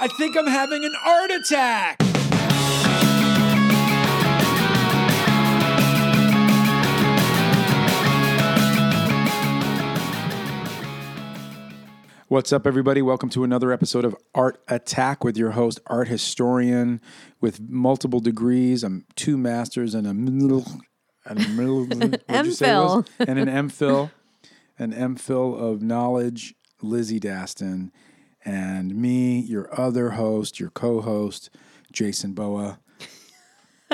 I think I'm having an art attack. What's up, everybody? Welcome to another episode of Art Attack with your host, art historian with multiple degrees. I'm two masters and a middle, and a middle, what'd you say it was? and an MPhil, an MPhil of knowledge, Lizzie Daston, and me, your other host, your co-host, Jason Boa.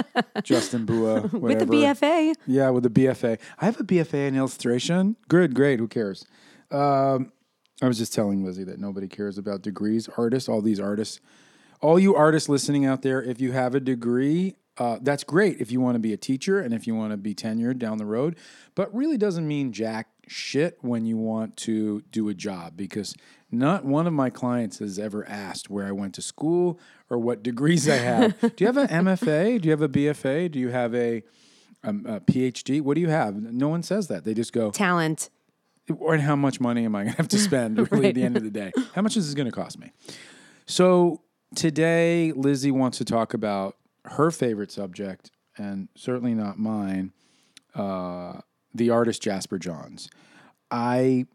Justin Bua, with the BFA. Yeah, with the BFA. I have a BFA in illustration. Good, great. Who cares? Um, I was just telling Lizzie that nobody cares about degrees. Artists, all these artists, all you artists listening out there, if you have a degree, uh, that's great if you want to be a teacher and if you want to be tenured down the road, but really doesn't mean jack shit when you want to do a job because not one of my clients has ever asked where I went to school or what degrees I have. do you have an MFA? Do you have a BFA? Do you have a, um, a PhD? What do you have? No one says that. They just go, Talent. or and how much money am I going to have to spend really at the end of the day? How much is this going to cost me? So today, Lizzie wants to talk about her favorite subject, and certainly not mine, uh, the artist Jasper Johns. I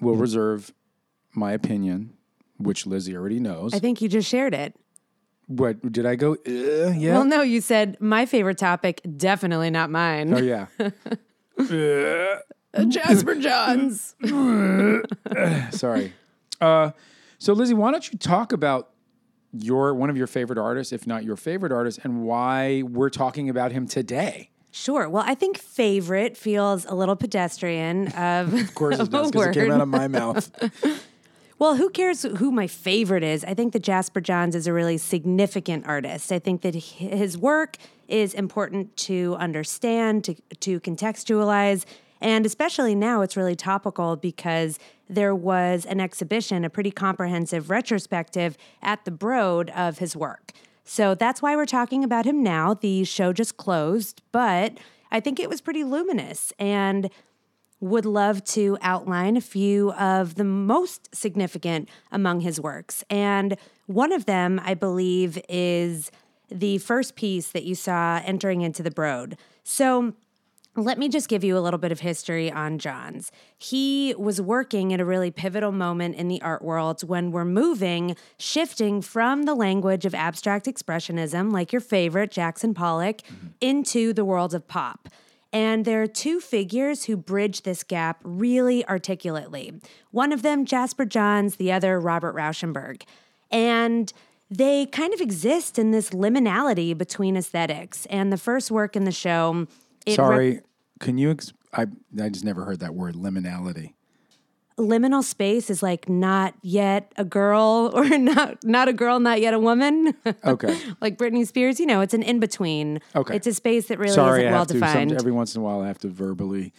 will reserve my opinion, which Lizzie already knows. I think you just shared it. what did I go? Uh, yeah. Well, no, you said my favorite topic, definitely not mine. oh yeah. Uh, Jasper Johns. Sorry. Uh, so Lizzie, why don't you talk about your one of your favorite artists, if not your favorite artist, and why we're talking about him today? Sure. Well, I think favorite feels a little pedestrian of, Of course, it does because it came out of my mouth. Well, who cares who my favorite is? I think that Jasper Johns is a really significant artist. I think that his work is important to understand, to, to contextualize, and especially now it's really topical because there was an exhibition, a pretty comprehensive retrospective at the Broad of his work. So that's why we're talking about him now. The show just closed, but I think it was pretty luminous and would love to outline a few of the most significant among his works. And one of them, I believe, is the first piece that you saw entering into the Broad. So let me just give you a little bit of history on Johns. He was working at a really pivotal moment in the art world when we're moving, shifting from the language of abstract expressionism, like your favorite, Jackson Pollock, mm-hmm. into the world of pop. And there are two figures who bridge this gap really articulately. One of them, Jasper Johns, the other, Robert Rauschenberg. And they kind of exist in this liminality between aesthetics. And the first work in the show, rep- Sorry, can you? Ex- I I just never heard that word liminality. liminal space is like not yet a girl or not not a girl, not yet a woman. Okay. like Britney Spears, you know, it's an in between. Okay. It's a space that really Sorry, isn't well have to. Some, defined. every once in a while, I have to verbally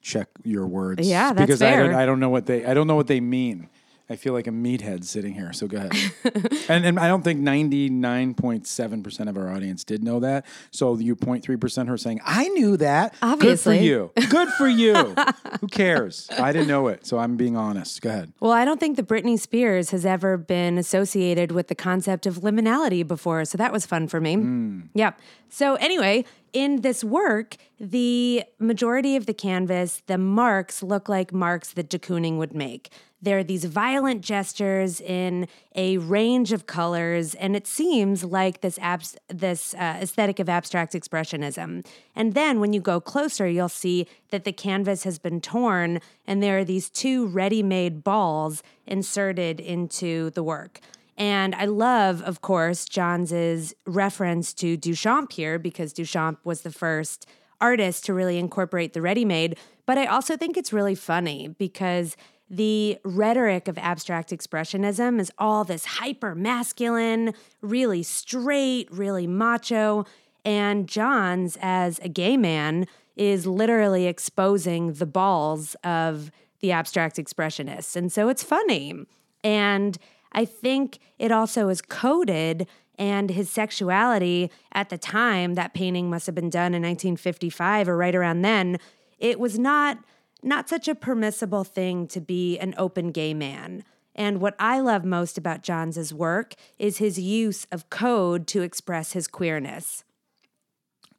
check your words. Yeah, that's because I don't. I don't know what they I don't know what they mean. I feel like a meathead sitting here. So go ahead. and, and I don't think ninety nine point seven percent of our audience did know that. So you 03 percent are saying I knew that. Obviously. good for you. Good for you. Who cares? I didn't know it, so I'm being honest. Go ahead. Well, I don't think that Britney Spears has ever been associated with the concept of liminality before, so that was fun for me. Hmm. Yep. So anyway, in this work, the majority of the canvas, the marks look like marks that de Kooning would make. There are these violent gestures in a range of colors, and it seems like this abs- this uh, aesthetic of abstract expressionism. And then when you go closer, you'll see that the canvas has been torn, and there are these two ready-made balls inserted into the work. And I love, of course, Johns's reference to Duchamp here because Duchamp was the first artist to really incorporate the ready-made. But I also think it's really funny because the rhetoric of abstract expressionism is all this hyper masculine, really straight, really macho. And Johns, as a gay man, is literally exposing the balls of the abstract expressionists. And so it's funny. And I think it also is coded and his sexuality at the time that painting must have been done in 1955 or right around then it was not not such a permissible thing to be an open gay man And what I love most about Johns' work is his use of code to express his queerness.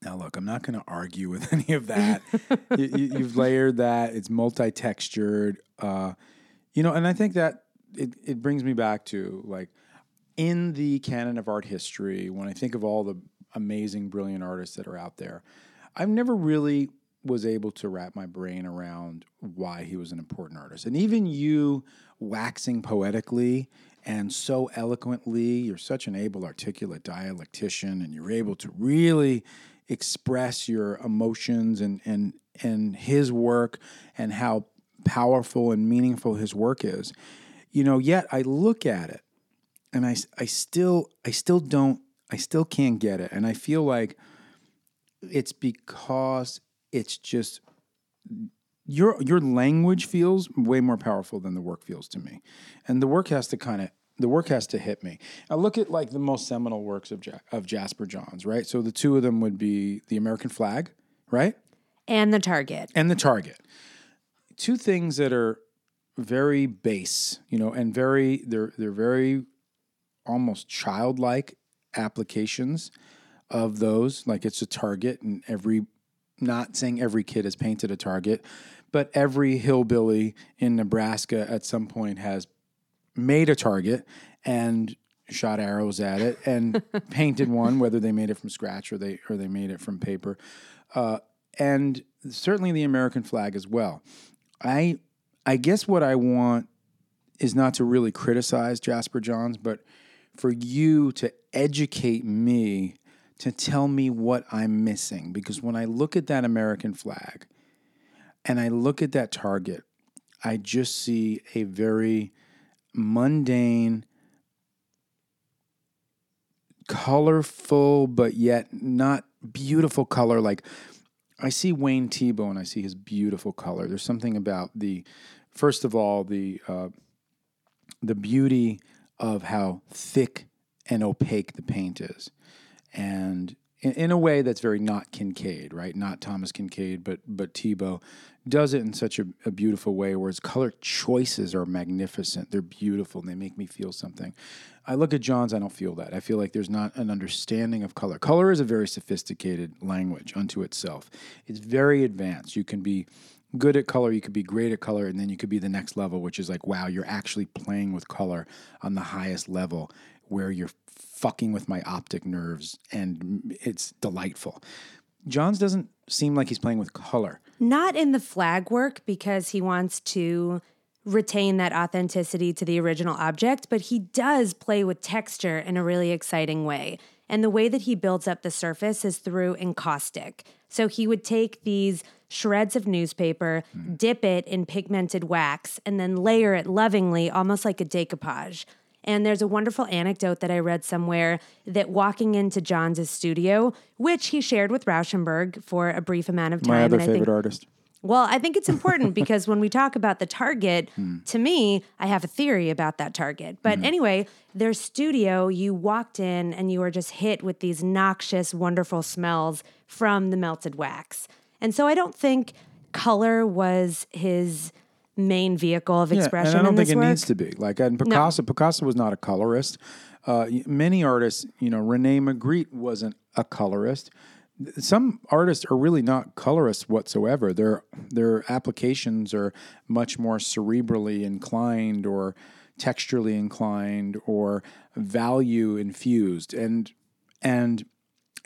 Now, look, I'm not going to argue with any of that. you, have layered that. It's multi-textured. Uh, you know, and I think that it, it brings me back to like in the canon of art history, when I think of all the amazing, brilliant artists that are out there, I've never really was able to wrap my brain around why he was an important artist. And even you waxing poetically and so eloquently, you're such an able, articulate dialectician, and you're able to really express your emotions and and and his work and how powerful and meaningful his work is. You know, yet I look at it and I I still I still don't I still can't get it. And I feel like it's because it's just your your language feels way more powerful than the work feels to me. And the work has to kind of the work has to hit me. I look at like the most seminal works of ja- of Jasper Johns, right? So the two of them would be the American flag, right? And the target. And the target. Two things that are very base, you know, and very they're they're very almost childlike applications of those. Like it's a target, and every not saying every kid has painted a target, but every hillbilly in Nebraska at some point has made a target and shot arrows at it and painted one, whether they made it from scratch or they or they made it from paper, uh, and certainly the American flag as well. I I guess what I want is not to really criticize Jasper Johns, but for you to educate me to tell me what I'm missing. Because when I look at that American flag and I look at that target, I just see a very mundane, colorful, but yet not beautiful color. Like I see Wayne Thiebaud and I see his beautiful color. There's something about the, first of all, the uh, the beauty of how thick and opaque the paint is, and in, in a way that's very not Kinkade, right? Not Thomas Kinkade, but but Thiebaud does it in such a, a, beautiful way where his color choices are magnificent. They're beautiful and they make me feel something. I look at Johns, I don't feel that. I feel like there's not an understanding of color. Color is a very sophisticated language unto itself. It's very advanced. You can be good at color, you could be great at color, and then you could be the next level, which is like, wow, you're actually playing with color on the highest level where you're fucking with my optic nerves and it's delightful. Johns doesn't seem like he's playing with color. Not in the flag work because he wants to retain that authenticity to the original object, but he does play with texture in a really exciting way. And the way that he builds up the surface is through encaustic. So he would take these shreds of newspaper, mm. dip it in pigmented wax, and then layer it lovingly, almost like a decoupage. And there's a wonderful anecdote that I read somewhere that walking into Johns' studio, which he shared with Rauschenberg for a brief amount of time. My other favorite think, artist. Well, I think it's important because when we talk about the target, mm. to me, I have a theory about that target. But mm. anyway, their studio, you walked in and you were just hit with these noxious, wonderful smells from the melted wax. And so I don't think color was his main vehicle of expression. Yeah, and I don't think it work. needs to be. Like and Picasso, no. Picasso was not a colorist. Uh, many artists, you know, Rene Magritte wasn't a colorist. Some artists are really not colorists whatsoever. Their their applications are much more cerebrally inclined or texturally inclined or value infused, and and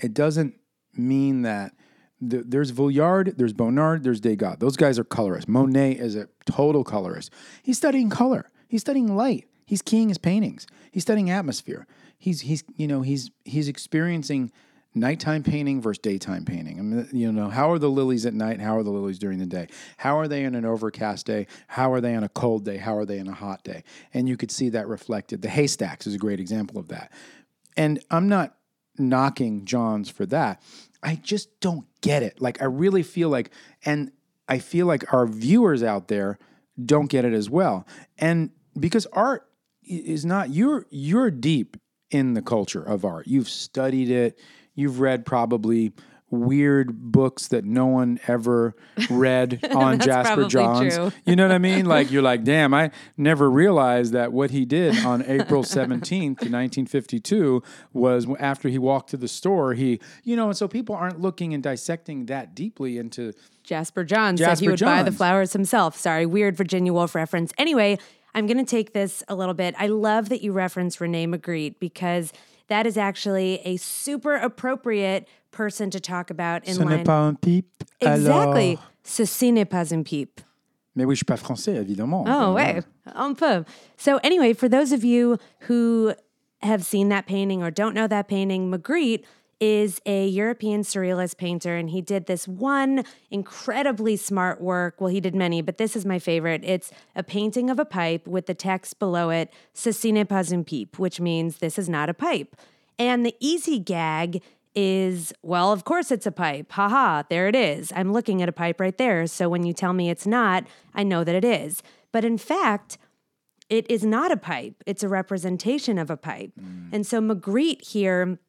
it doesn't mean that there's Vuillard, there's Bonnard, there's Degas. Those guys are colorists. Monet is a total colorist. He's studying color. He's studying light. He's keying his paintings. He's studying atmosphere. He's he's you know he's he's experiencing nighttime painting versus daytime painting. I mean, you know, how are the lilies at night? How are the lilies during the day? How are they on an overcast day? How are they on a cold day? How are they on a hot day? And you could see that reflected. The haystacks is a great example of that. And I'm not knocking Johns for that. I just don't get it. Like I really feel like and I feel like our viewers out there don't get it as well. And because art is not you're you're deep in the culture of art. You've studied it. You've read probably weird books that no one ever read on Jasper Johns. true. You know what I mean? Like you're like, damn, I never realized that what he did on April 17th, 1952 was after he walked to the store, he, you know, and so people aren't looking and dissecting that deeply into Jasper John said he Jasper would buy the flowers himself. Sorry, weird Virginia Woolf reference. Anyway, I'm going to take this a little bit. I love that you reference René Magritte because that is actually a super appropriate person to talk about in Ce n'est pas un pipe. Exactly. alors. Ceci n'est pas un pipe. Mais oui, je suis pas français, évidemment. Oh, wait. Un peu. So, anyway, for those of you who have seen that painting or don't know that painting, Magritte is a European surrealist painter, and he did this one incredibly smart work. Well, he did many, but this is my favorite. It's a painting of a pipe with the text below it, Ceci n'est pas un pipe, which means this is not a pipe. And the easy gag is, well, of course it's a pipe. Haha, there it is. I'm looking at a pipe right there. So when you tell me it's not, I know that it is. But in fact, it is not a pipe, it's a representation of a pipe. Mm. And so Magritte here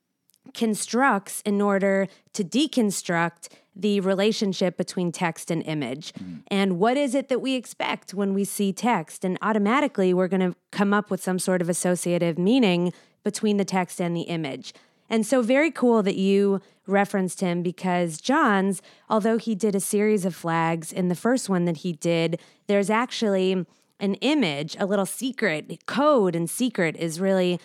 constructs in order to deconstruct the relationship between text and image. Mm. And what is it that we expect when we see text? And automatically, we're going to come up with some sort of associative meaning between the text and the image. And so, very cool that you referenced him because Johns, although he did a series of flags, in the first one that he did, there's actually an image, a little secret code, and secret is really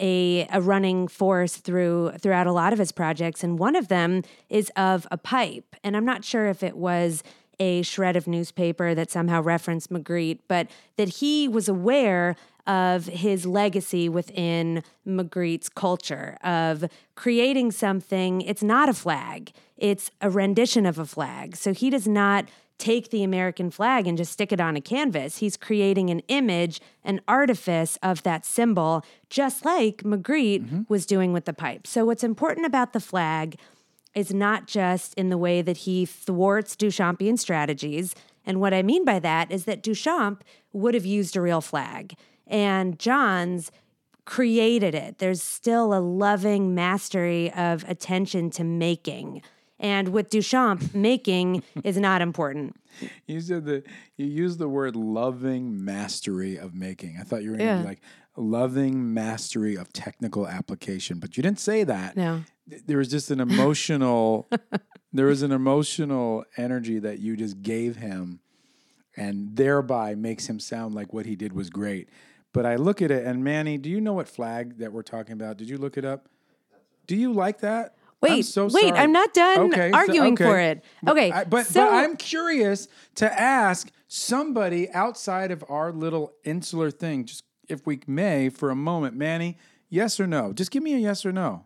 a, a running force through throughout a lot of his projects, and one of them is of a pipe. And I'm not sure if it was a shred of newspaper that somehow referenced Magritte, but that he was aware of his legacy within Magritte's culture of creating something. It's not a flag; it's a rendition of a flag. So he does not take the American flag and just stick it on a canvas. He's creating an image, an artifice of that symbol, just like Magritte mm-hmm. was doing with the pipe. So, what's important about the flag is not just in the way that he thwarts Duchampian strategies. And what I mean by that is that Duchamp would have used a real flag, and Johns created it. There's still a loving mastery of attention to making. And with Duchamp, making is not important. You said that you used the word loving mastery of making. I thought you were going to be like loving mastery of technical application, but you didn't say that. No. There was just an emotional, there was an emotional energy that you just gave him, and thereby makes him sound like what he did was great. But I look at it, and Manny, do you know what flag that we're talking about? Did you look it up? Do you like that? I'm Wait, so wait, sorry. I'm not done Okay, so- arguing okay. for it. Okay, I- but so but I'm curious to ask somebody outside of our little insular thing, just if we may, for a moment, Manny. Yes or no? Just give me a yes or no.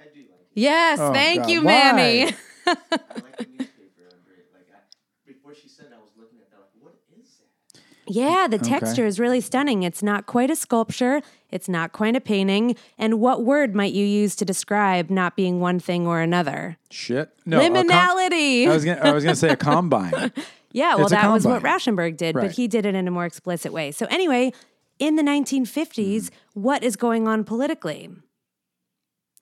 I do. yes, oh, thank Oh, God, you, why? Manny. I like the newspaper under it. Like I, before she said, it, I was looking at that. Like, what is that? Yeah, the texture is really stunning. It's not quite a sculpture, it's not quite a painting. And what word might you use to describe not being one thing or another? Shit. No. a com- Liminality. I was gonna, I was gonna say a combine. yeah, well, it's that was what. Rauschenberg did, Right. but he did it in a more explicit way. So, anyway, in the 1950s, what is going on politically?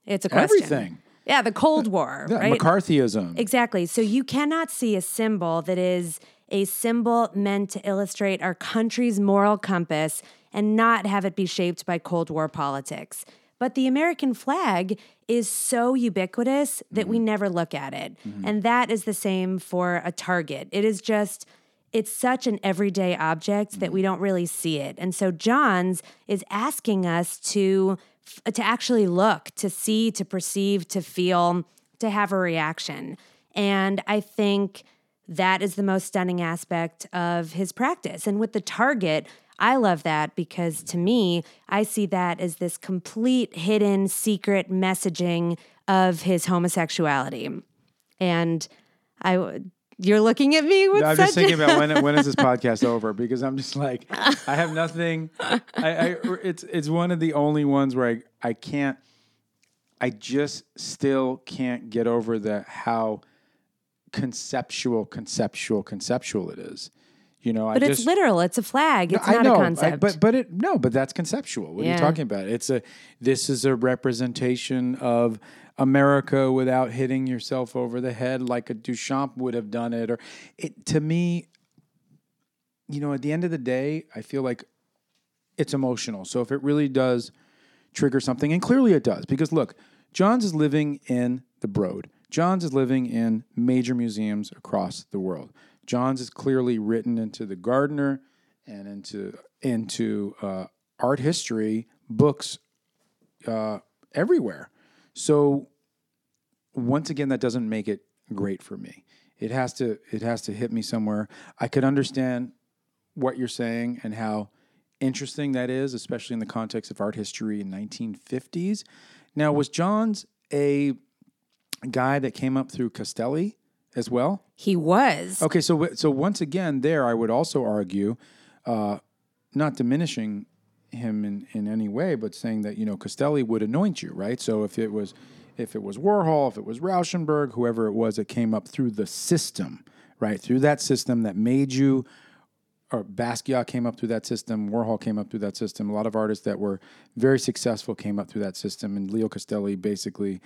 It's a question. Everything. Yeah, the Cold War, Yeah, right? McCarthyism. Exactly. So you cannot see a symbol that is a symbol meant to illustrate our country's moral compass and not have it be shaped by Cold War politics. But the American flag is so ubiquitous that we mm-hmm. never look at it. Mm-hmm. And that is the same for a target. It is just it's such an everyday object that mm-hmm. we don't really see it. And so Johns is asking us to to actually look, to see, to perceive, to feel, to have a reaction. And I think that is the most stunning aspect of his practice. And with the target, I love that because to me, I see that as this complete hidden secret messaging of his homosexuality. And I you're looking at me with I'm such just thinking about when when is this podcast over because I'm just like I have nothing. I, I it's it's one of the only ones where I I can't. I just still can't get over the how conceptual, conceptual, conceptual it is. You know, But I it's just, literal. It's a flag. It's I not know, a I- concept. but but it no, but that's conceptual. What are you talking about? It's a this is a representation of America without hitting yourself over the head like a Duchamp would have done it. Or it to me, you know, at the end of the day, I feel like it's emotional. So if it really does trigger something, and clearly it does, because look, Johns is living in the Broad. Johns is living in major museums across the world. Johns is clearly written into the Gardner and into into uh, art history books uh, everywhere. So once again, that doesn't make it great for me. It has to it has to hit me somewhere. I could understand what you're saying and how interesting that is, especially in the context of art history in 1950s. Now, was Johns a guy that came up through Castelli as well? he was. Okay, so so once again, there I would also argue, uh, not diminishing him in, in any way, but saying that you know Castelli would anoint you, right? So if it was if it was Warhol, if it was Rauschenberg, whoever it was, it came up through the system, right? Through that system that made you. Or Basquiat came up through that system. Warhol came up through that system. A lot of artists that were very successful came up through that system. And Leo Castelli basically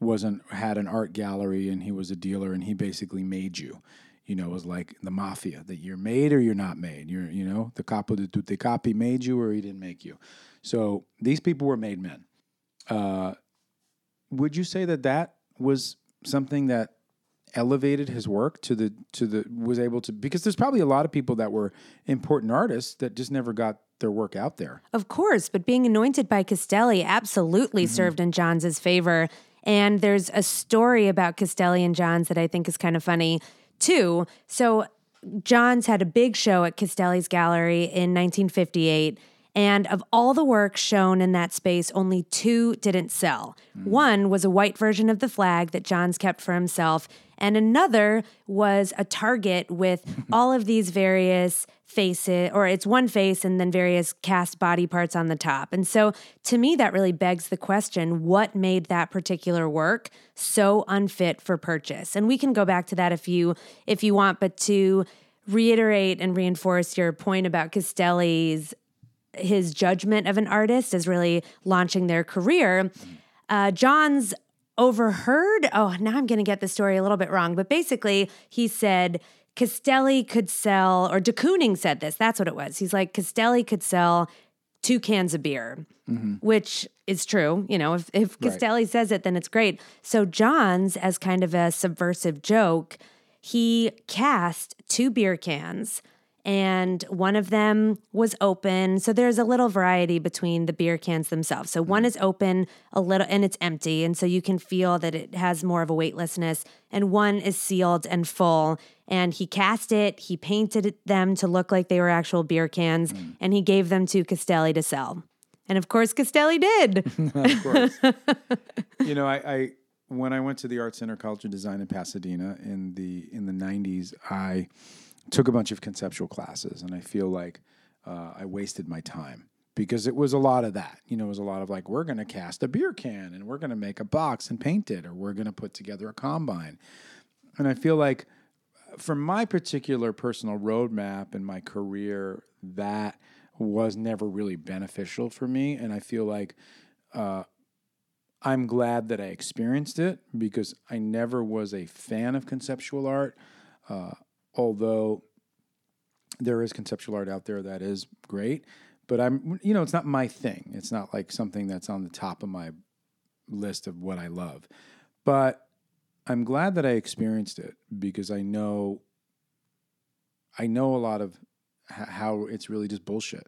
wasn't had an art gallery and he was a dealer and he basically made you. You know, it was like the mafia that you're made or you're not made. You're, you know, the capo de tutti capi made you or he didn't make you. So these people were made men. Uh, would you say that that was something that elevated his work to the to the was able to because there's probably a lot of people that were important artists that just never got their work out there. Of course, but being anointed by Castelli absolutely Mm-hmm. served in Johns' favor. And there's a story about Castelli and Johns that I think is kind of funny too. So Johns had a big show at Castelli's gallery in 1958. And of all the works shown in that space, only two didn't sell. Hmm. One was a white version of the flag that Johns kept for himself, and another was a target with all of these various faces, or it's one face and then various cast body parts on the top. And so to me, that really begs the question what made that particular work so unfit for purchase? And we can go back to that if you if you want, but to reiterate and reinforce your point about Castelli's his judgment of an artist as really launching their career. Uh, Johns overheard. Oh, now I'm going to get the story a little bit wrong, but basically, he said Castelli could sell, or de Kooning said this. That's what it was. He's like Castelli could sell two cans of beer, mm-hmm. which is true. You know, if if Castelli says it, then it's great. So Johns, as kind of a subversive joke, he cast two beer cans and one of them was open. So there's a little variety between the beer cans themselves. So one mm. is open a little and it's empty. And so you can feel that it has more of a weightlessness. And one is sealed and full. And he cast it, he painted them to look like they were actual beer cans, mm. and he gave them to Castelli to sell. And of course, Castelli did. of course. you know, I, I when I went to the Art Center College of Design in Pasadena in the in the '90s, I took a bunch of conceptual classes, and I feel like uh, I wasted my time because it was a lot of that. You know, it was a lot of like, we're going to cast a beer can, and we're going to make a box and paint it, or we're going to put together a combine. And I feel like, for my particular personal roadmap in my career, that was never really beneficial for me. And I feel like uh, I'm glad that I experienced it because I never was a fan of conceptual art. Uh, although there is conceptual art out there that is great, but I'm, you know, it's not my thing. It's not like something that's on the top of my list of what I love. But I'm glad that I experienced it because I know, I know a lot of how it's really just bullshit.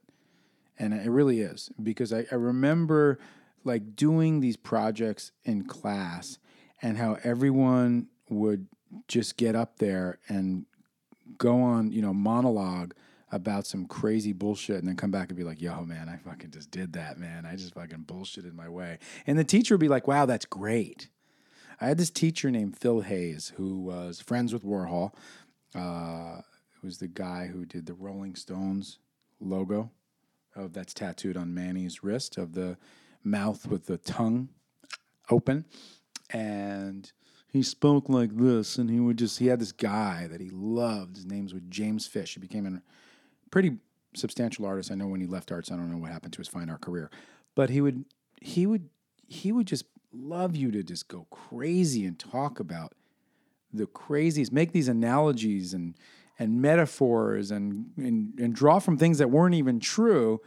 And it really is because I, I remember like doing these projects in class and how everyone would just get up there and go on, you know, monologue about some crazy bullshit and then come back and be like, yo, man, I fucking just did that, man. I just fucking bullshitted my way. And the teacher would be like, wow, that's great. I had this teacher named Phil Hays who was friends with Warhol. Uh, was the guy who did the Rolling Stones logo of that's tattooed on Manny's wrist of the mouth with the tongue open. And he spoke like this, and he would just he had this guy that he loved. His name was James Fish. He became a pretty substantial artist. I know when he left arts, I don't know what happened to his fine art career, but he would he would he would just love you to just go crazy and talk about the craziest, make these analogies and and metaphors and, and and draw from things that weren't even true,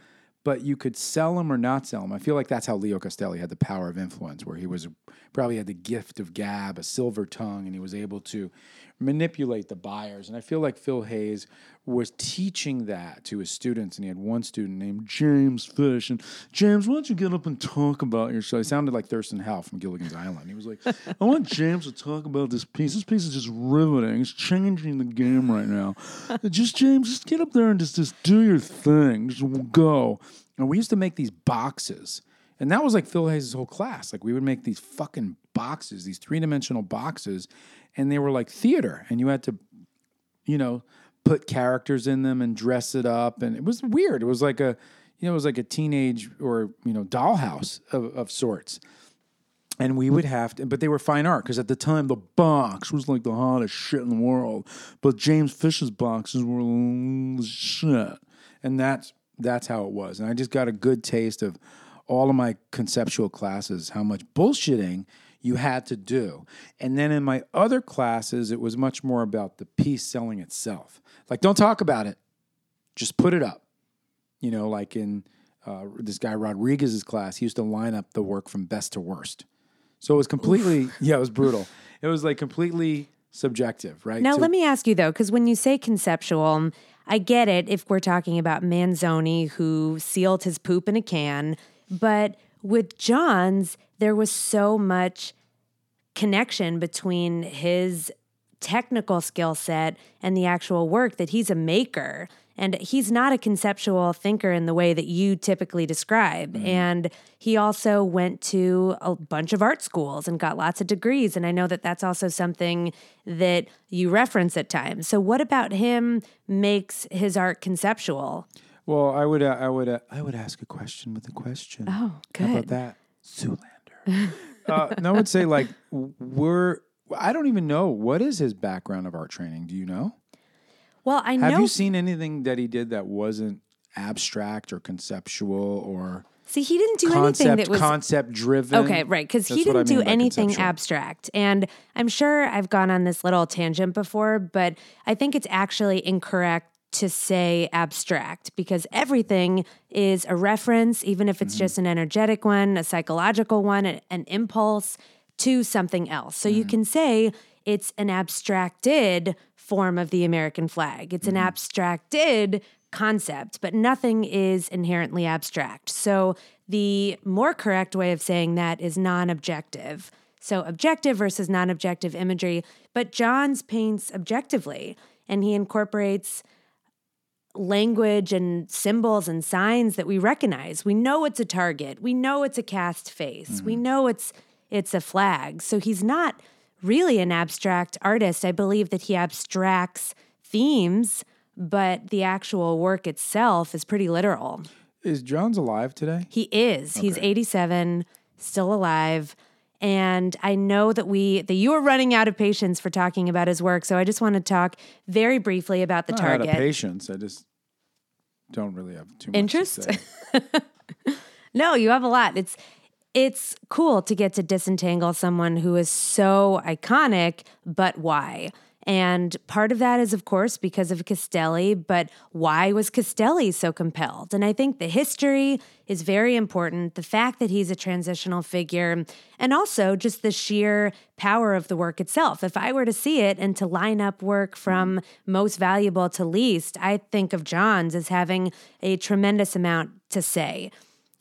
but you could sell them or not sell them. I feel like that's how Leo Castelli had the power of influence, where he was probably had the gift of gab, a silver tongue, and he was able to manipulate the buyers. And I feel like Phil Hays was teaching that to his students. And he had one student named James Fish. And James, why don't you get up and talk about your show? He sounded like Thurston Howell from Gilligan's Island. He was like, I want James to talk about this piece. This piece is just riveting. It's changing the game right now. just James, just get up there and just, just do your thing. Just go. And we used to make these boxes. And that was like Phil Hays' whole class. Like we would make these fucking boxes, these three dimensional boxes, and they were like theater. And you had to, you know, put characters in them and dress it up. And it was weird. It was like a, you know, it was like a teenage or, you know, dollhouse of, of sorts. And we would have to, but they were fine art because at the time the box was like the hottest shit in the world. But James Fish's boxes were shit. And that's that's how it was. And I just got a good taste of all of my conceptual classes, how much bullshitting you had to do. And then in my other classes, it was much more about the piece selling itself. Like, don't talk about it, just put it up. You know, like in uh, this guy Rodriguez's class, he used to line up the work from best to worst. So it was completely, yeah, it was brutal. It was like completely subjective, right? Now, So- let me ask you though, because when you say conceptual, I get it if we're talking about Manzoni who sealed his poop in a can, but with John's, there was so much connection between his technical skill set and the actual work that he's a maker. And he's not a conceptual thinker in the way that you typically describe. Mm-hmm. And he also went to a bunch of art schools and got lots of degrees. And I know that that's also something that you reference at times. So, what about him makes his art conceptual? Well, I would, uh, I would, uh, I would ask a question with a question. Oh, How about that, Zoolander? uh, no, I would say like we're. I don't even know what is his background of art training. Do you know? Well, I know. Have you seen anything that he did that wasn't abstract or conceptual or see, he didn't do anything concept that was concept driven? Okay, right. Because he That's what I didn't do anything conceptual. abstract. And I'm sure I've gone on this little tangent before, but I think it's actually incorrect to say abstract because everything is a reference, even if Mm-hmm. it's just an energetic one, a psychological one, an, an impulse to something else. So Mm-hmm. you can say it's an abstracted form of the American flag, it's an Mm-hmm. abstracted concept, but nothing is inherently abstract. So the more correct way of saying that is non objective. So objective versus non objective imagery. But Johns paints objectively and he incorporates language and symbols and signs that we recognize. We know it's a target. We know it's a cast face. We mm-hmm. know it's it's a flag. So he's not really an abstract artist. I believe that he abstracts themes, but the actual work itself is pretty literal. Is Johns alive today? He is. He's 87, still alive. And I know that we that you are running out of patience for talking about his work, so I just want to talk very briefly about the Not out of target. patience. I just don't really have too much Interest? No, you have a lot. It's it's cool to get to disentangle someone who is so iconic, but why? And part of that is, of course, because of Castelli, but why was Castelli so compelled? And I think the history is very important. The fact that he's a transitional figure, and also just the sheer power of the work itself. If I were to see it and to line up work from most valuable to least, I think of John's as having a tremendous amount to say.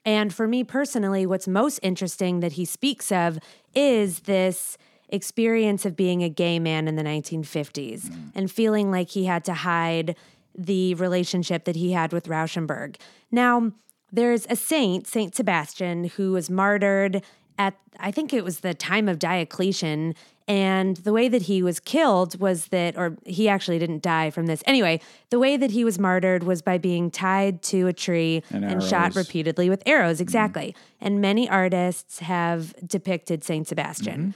And for me personally, what's most interesting that he speaks of is this experience of being a gay man in the 1950s mm. and feeling like he had to hide the relationship that he had with Rauschenberg. Now, there's a saint, Saint Sebastian, who was martyred at, I think it was the time of Diocletian. And the way that he was killed was that, or he actually didn't die from this. Anyway, the way that he was martyred was by being tied to a tree And and, shot repeatedly with arrows. Mm-hmm. Exactly. And many artists have depicted Saint Sebastian. Mm-hmm.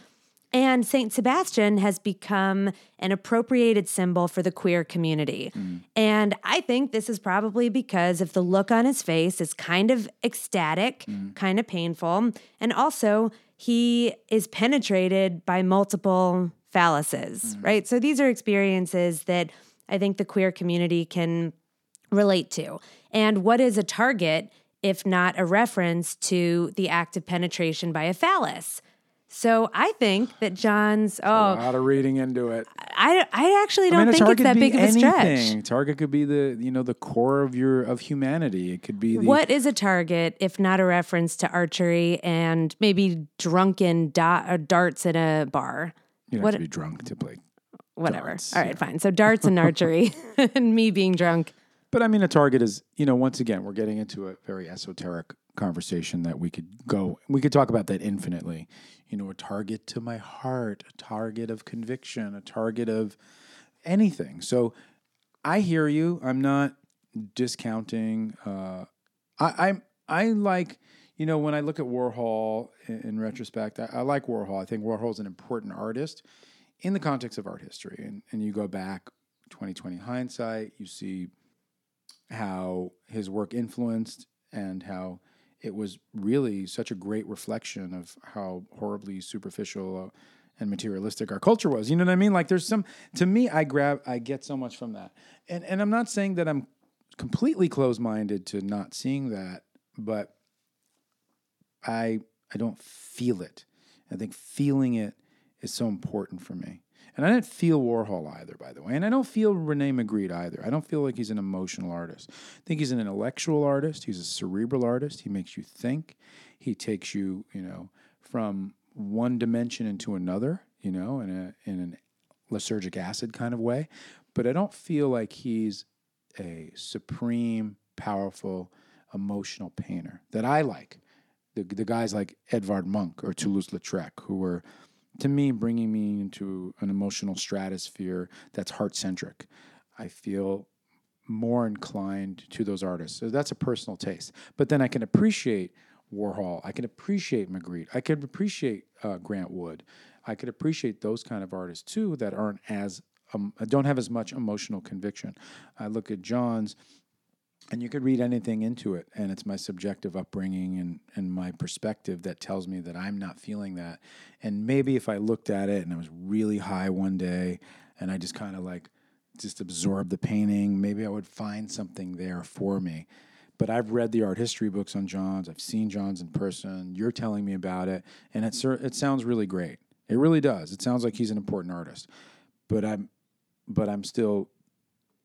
And St. Sebastian has become an appropriated symbol for the queer community. Mm. And I think this is probably because of the look on his face is kind of ecstatic, mm. kind of painful. And also, he is penetrated by multiple phalluses, mm. right? So these are experiences that I think the queer community can relate to. And what is a target if not a reference to the act of penetration by a phallus? So I think that Johns oh, A lot of reading into it. I, I actually don't mean, think it's that big of a stretch. Target could be the you know the core of your of humanity. It could be the What is a target if not a reference to archery and maybe drunken do- uh, darts in a bar? you don't what- have to be drunk to play. Whatever. Darts, All right, fine. So darts and archery and me being drunk. But I mean, a target is, you know, once again, we're getting into a very esoteric conversation that we could go, we could talk about that infinitely. You know, a target to my heart, a target of conviction, a target of anything. So I hear you. I'm not discounting. Uh, I, I'm, I like, you know, when I look at Warhol in, in retrospect, I, I like Warhol. I think Warhol's an important artist in the context of art history. And, and you go back 2020 hindsight, you see how his work influenced and how it was really such a great reflection of how horribly superficial uh, and materialistic our culture was. You know what I mean? Like there's some to me I grab I get so much from that. And and I'm not saying that I'm completely closed-minded to not seeing that, but I I don't feel it. I think feeling it is so important for me. And I didn't feel Warhol either, by the way. And I don't feel Rene Magritte either. I don't feel like he's an emotional artist. I think he's an intellectual artist. He's a cerebral artist. He makes you think. He takes you, you know, from one dimension into another, you know, in a in an lysergic acid kind of way. But I don't feel like he's a supreme, powerful, emotional painter that I like. The, the guys like Edvard Munch or Toulouse-Lautrec, who were to me bringing me into an emotional stratosphere that's heart centric. I feel more inclined to those artists. So that's a personal taste. But then I can appreciate Warhol. I can appreciate Magritte. I could appreciate uh, Grant Wood. I could appreciate those kind of artists too that aren't as um, don't have as much emotional conviction. I look at Johns and you could read anything into it and it's my subjective upbringing and, and my perspective that tells me that i'm not feeling that. And maybe if i looked at it and i was really high one day and i just kind of like just absorbed the painting maybe i would find something there for me. But i've read the art history books on johns. I've seen johns in person. You're telling me about it and it, it sounds really great. It really does. It sounds like he's an important artist. But i'm but i'm still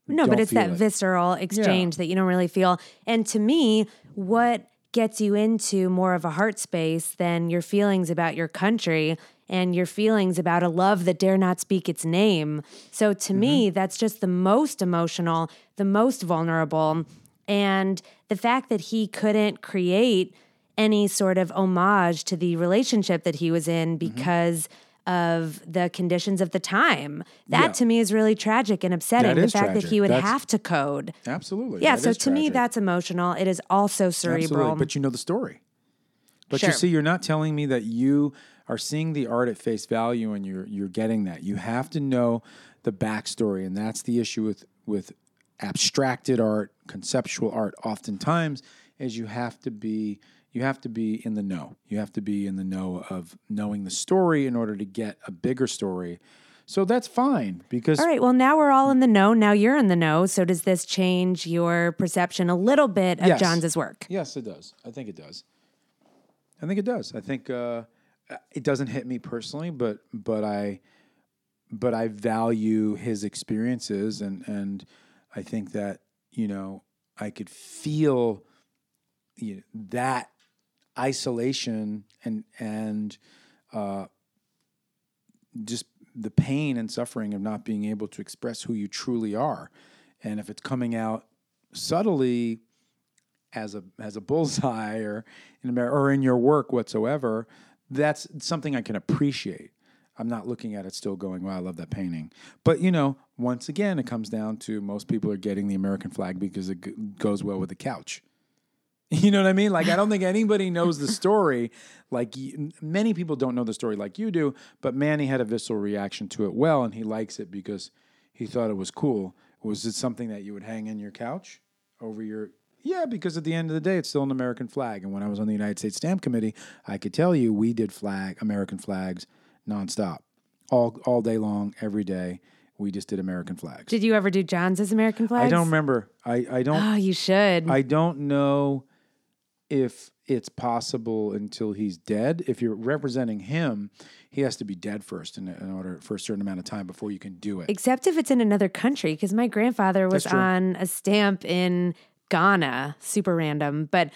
No, but it's that it. visceral exchange that you don't really feel. And to me, what gets you into more of a heart space than your feelings about your country and your feelings about a love that dare not speak its name. So to Mm-hmm. me, that's just the most emotional, the most vulnerable. And the fact that he couldn't create any sort of homage to the relationship that he was in Mm-hmm. Of the conditions of the time. That Yeah. to me is really tragic and upsetting. The fact that he would That's- have to code. absolutely Yeah, so to me that's emotional. It is also cerebral. Absolutely. But you know the story. But Sure. you see, you're not telling me that you are seeing the art at face value and you're you're getting that. You have to know the backstory, and that's the issue with with abstracted art, conceptual art. Oftentimes, is you have to be you have to be in the know. You have to be in the know of knowing the story in order to get a bigger story. So that's fine because All right, well now we're all in the know. Now you're in the know. So does this change your perception a little bit of Yes. Johns' work? Yes, it does. I think it does. I think it does. I think uh, it doesn't hit me personally, but but I but I value his experiences, and and I think that you know I could feel you know, that isolation and and uh, just the pain and suffering of not being able to express who you truly are, and if it's coming out subtly as a as a bullseye or in Amer- or in your work whatsoever, that's something I can appreciate. I'm not looking at it still going, "Wow, I love that painting." But you know, once again, it comes down to most people are getting the American flag because it goes well with the couch. You know what I mean? Like I don't think anybody knows the story. Like many people don't know the story like you do, but Manny had a visceral reaction to it. Well, and he likes it because he thought it was cool. Was it something that you would hang in your couch over your? Yeah, because at the end of the day, it's still an American flag. And when I was on the United States Stamp Committee, I could tell you we did flag American flags nonstop, all all day long, every day. We just did American flags. Did you ever do Johns as American flags? I don't remember. I I don't. Oh, you should. I don't know if it's possible until he's dead. If you're representing him, he has to be dead first in, in order for a certain amount of time before you can do it. Except if it's in another country, because my grandfather was on a stamp in Ghana. Super random, but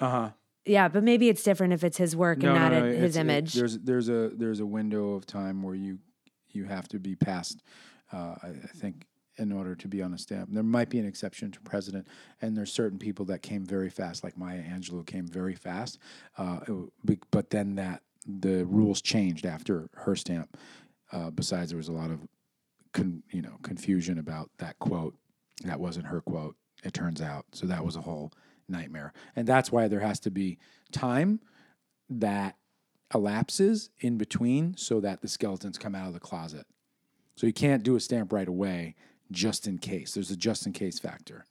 Uh huh. yeah, but maybe it's different if it's his work and not a, his it's- it- image. there's there's a there's a window of time where you you have to be past. Uh, I, I think in order to be on a stamp, there might be an exception to president, and there's certain people that came very fast, like Maya Angelou came very fast. Uh, but then that the rules changed after her stamp. Uh, besides, there was a lot of con, you know confusion about that quote. That wasn't her quote. It turns out, so that was a whole nightmare, and that's why there has to be time that elapses in between so that the skeletons come out of the closet. So you can't do a stamp right away just in case. There's a just in case factor.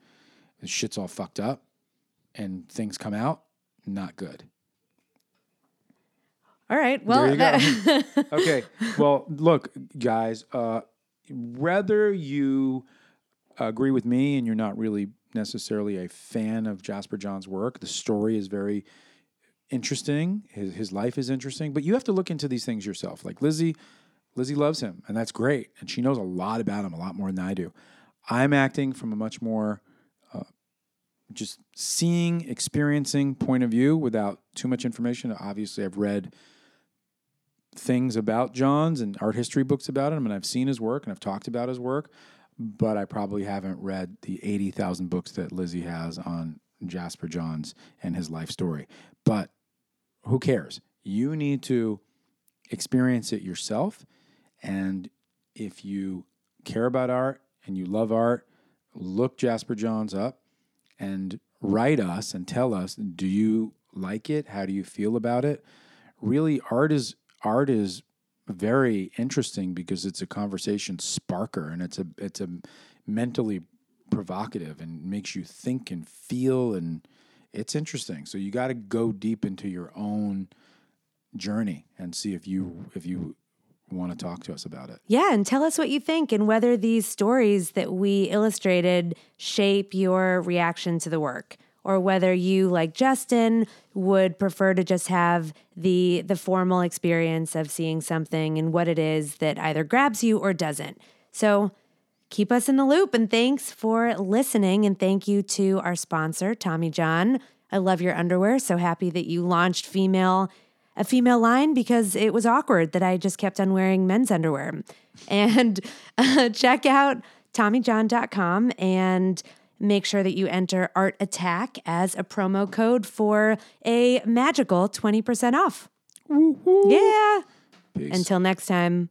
The shit's all fucked up and things come out, not good. All right. Well, there you that- go. okay. Well, look, guys, uh, whether you agree with me and you're not really necessarily a fan of Jasper Johns' work, the story is very interesting. His, his life is interesting, but you have to look into these things yourself. Like Lizzie, Lizzie loves him, and that's great. And she knows a lot about him, a lot more than I do. I'm acting from a much more uh, just seeing, experiencing point of view without too much information. Obviously, I've read things about Johns and art history books about him, and I've seen his work and I've talked about his work, but I probably haven't read the 80,000 books that Lizzie has on Jasper Johns and his life story. But who cares? You need to experience it yourself. And if you care about art and you love art, look Jasper Johns up and write us and tell us do you like it? How do you feel about it? Really, art is art is very interesting because it's a conversation sparker and it's a it's a mentally provocative and makes you think and feel and it's interesting. So you got to go deep into your own journey and see if you if you want to talk to us about it. Yeah, and tell us what you think and whether these stories that we illustrated shape your reaction to the work or whether you like Justin would prefer to just have the the formal experience of seeing something and what it is that either grabs you or doesn't. So keep us in the loop and thanks for listening and thank you to our sponsor Tommy John. I love your underwear. So happy that you launched female a female line because it was awkward that I just kept on wearing men's underwear. And uh, check out TommyJohn.com and make sure that you enter Art Attack as a promo code for a magical 20% off. Yeah. Peace. Until next time.